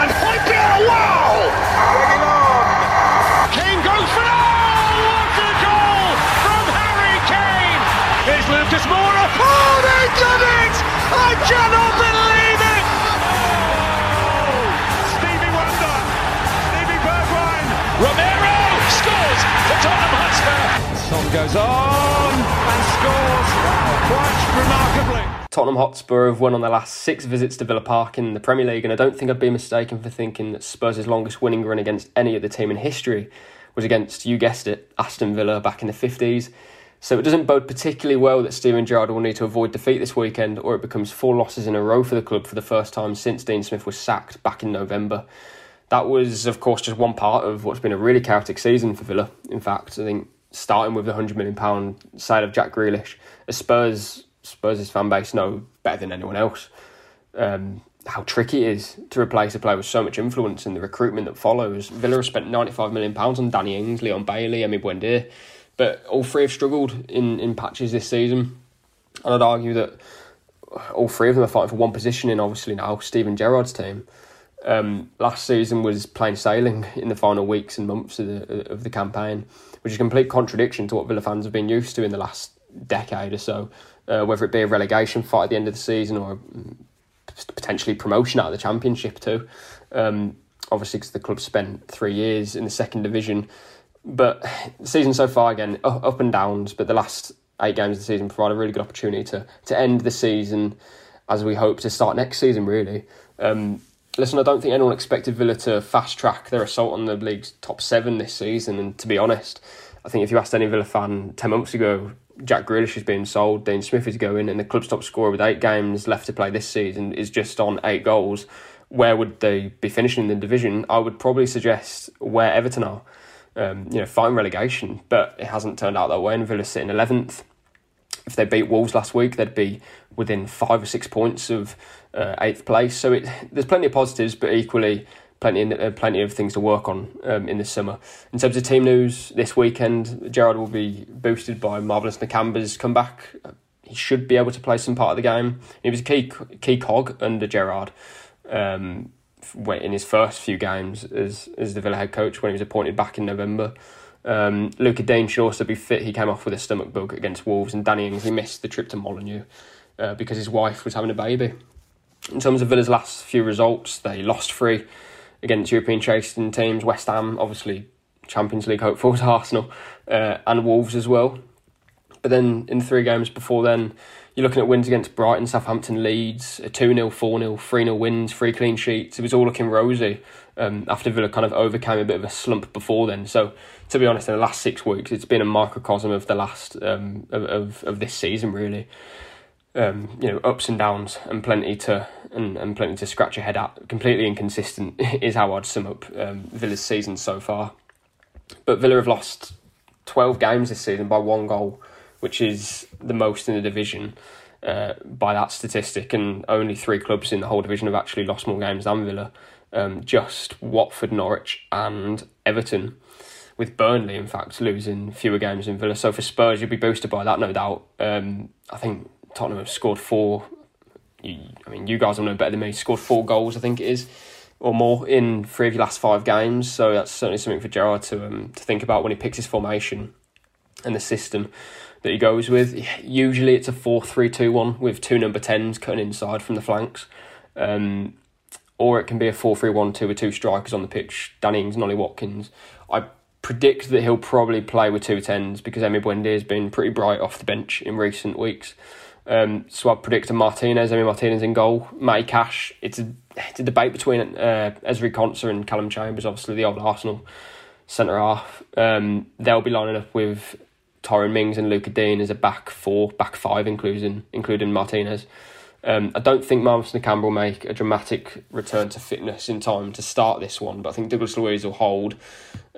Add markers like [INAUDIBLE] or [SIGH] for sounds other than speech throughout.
And on! Kane goes for what a goal from Harry Kane! Here's Lucas Moura. Oh, done it! I cannot believe it! Stevie Stevie Bergwijn, Romero scores for Tottenham Hotspur. Goes on and scores quite remarkably. Tottenham Hotspur have won on their last six visits to Villa Park in the Premier League, and I don't think I'd be mistaken for thinking that Spurs' longest winning run against any other team in history was against, you guessed it, Aston Villa back in the 50s. So it doesn't bode particularly well that Steven Gerrard will need to avoid defeat this weekend, or it becomes four losses in a row for the club for the first time since Dean Smith was sacked back in November. That was, of course, just one part of what's been a really chaotic season for Villa. In fact, I think starting with the £100 million side of Jack Grealish, as Spurs Spurs' fan base know better than anyone else um, how tricky it is to replace a player with so much influence in the recruitment that follows. Villa have spent £95 million on Danny Ings, Leon Bailey, Emi Buendia, but all three have struggled in, in patches this season. And I'd argue that all three of them are fighting for one position in, obviously, now Steven Gerrard's team. Um, last season was plain sailing in the final weeks and months of the, of the campaign, which is a complete contradiction to what Villa fans have been used to in the last decade or so uh, whether it be a relegation fight at the end of the season or potentially promotion out of the championship too. Um, obviously, because the club spent three years in the second division, but the season so far again up and downs. But the last eight games of the season provide a really good opportunity to to end the season as we hope to start next season. Really. Um, listen, I don't think anyone expected Villa to fast track their assault on the league's top seven this season. And to be honest, I think if you asked any Villa fan ten months ago Jack Grealish is being sold, Dean Smith is going, and the club's top scorer with eight games left to play this season is just on eight goals. Where would they be finishing in the division? I would probably suggest where Everton are, um, you know, fighting relegation, but it hasn't turned out that way. And Villa sitting eleventh. If they beat Wolves last week, they'd be within five or six points of uh, eighth place. So it, there's plenty of positives, but equally plenty of, uh, plenty of things to work on um, in the summer. In terms of team news, this weekend Gerrard will be boosted by Marvelous Nakamba's comeback. He should be able to play some part of the game. He was a key key cog under Gerrard um, in his first few games as as the Villa head coach when he was appointed back in November. Um, Lucas Digne should also be fit. He came off with a stomach bug against Wolves, and Danny Ings he missed the trip to Molineux uh, because his wife was having a baby. In terms of Villa's last few results, they lost three against European chasing teams, West Ham, obviously Champions League hopefuls, [LAUGHS] Arsenal, uh, and Wolves as well. But then in the three games before then, you're looking at wins against Brighton, Southampton, Leeds, a 2 0, 4 0, 3 0 wins, three clean sheets. It was all looking rosy um, after Villa kind of overcame a bit of a slump before then. So, to be honest, in the last six weeks, it's been a microcosm of the last um, of, of, of this season, really um, you know ups and downs and plenty to and, and plenty to scratch your head at. Completely inconsistent [LAUGHS] is how I'd sum up um, Villa's season so far. But Villa have lost twelve games this season by one goal, which is the most in the division. uh, by that statistic, and only three clubs in the whole division have actually lost more games than Villa. Um, just Watford, Norwich, and Everton, with Burnley, in fact, losing fewer games than Villa. So for Spurs, you'd be boosted by that, no doubt. Um, I think Tottenham have scored four. I mean, you guys will know better than me. Scored four goals, I think it is, or more in three of your last five games. So that's certainly something for Gerrard to um, to think about when he picks his formation and the system that he goes with. Usually it's a 4 3 2 1 with two number 10s cutting inside from the flanks. Um, or it can be a 4 3 1 2 with two strikers on the pitch, Danny Ings, Ollie Watkins. I predict that he'll probably play with two tens because Emi Buendia has been pretty bright off the bench in recent weeks. Um, so I predict a Martinez, Emi Martinez in goal. Matty Cash, it's a, it's a debate between uh, Ezri Konsa and Calum Chambers, obviously the old Arsenal centre half. Um, they'll be lining up with Tyrone Mings and Lucas Digne as a back four, back five, including including Martinez. Um, I don't think Marcus Nakamba will make a dramatic return to fitness in time to start this one, but I think Douglas Luiz will hold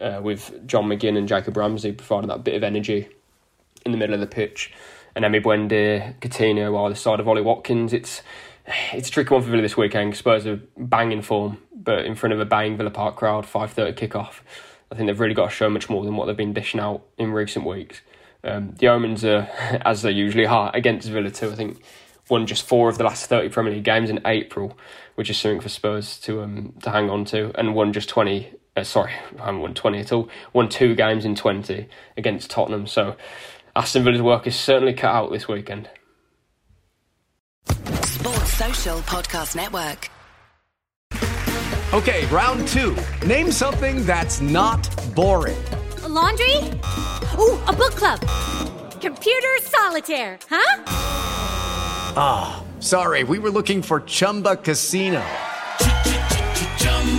uh, with John McGinn and Jacob Ramsey providing that bit of energy in the middle of the pitch. And Emi Buendia, Coutinho either side of Ollie Watkins. It's it's a tricky one for Villa this weekend. Spurs are banging form, but in front of a bang Villa Park crowd, 5.30 kickoff. I think they've really got to show much more than what they've been dishing out in recent weeks. Um, the omens are, [LAUGHS] as they usually are, against Villa too. I think won just four of the last 30 Premier League games in April, which is something for Spurs to um, to hang on to, and won just 20. Uh, sorry, [LAUGHS] I haven't won 20 at all. Won two games in 20 against Tottenham. So Aston Villa's work is certainly cut out this weekend. Sports Social Podcast Network. Okay, round two. Name something that's not boring. A laundry? Ooh, a book club. Computer solitaire, huh? Ah, oh, sorry, we were looking for Chumba Casino.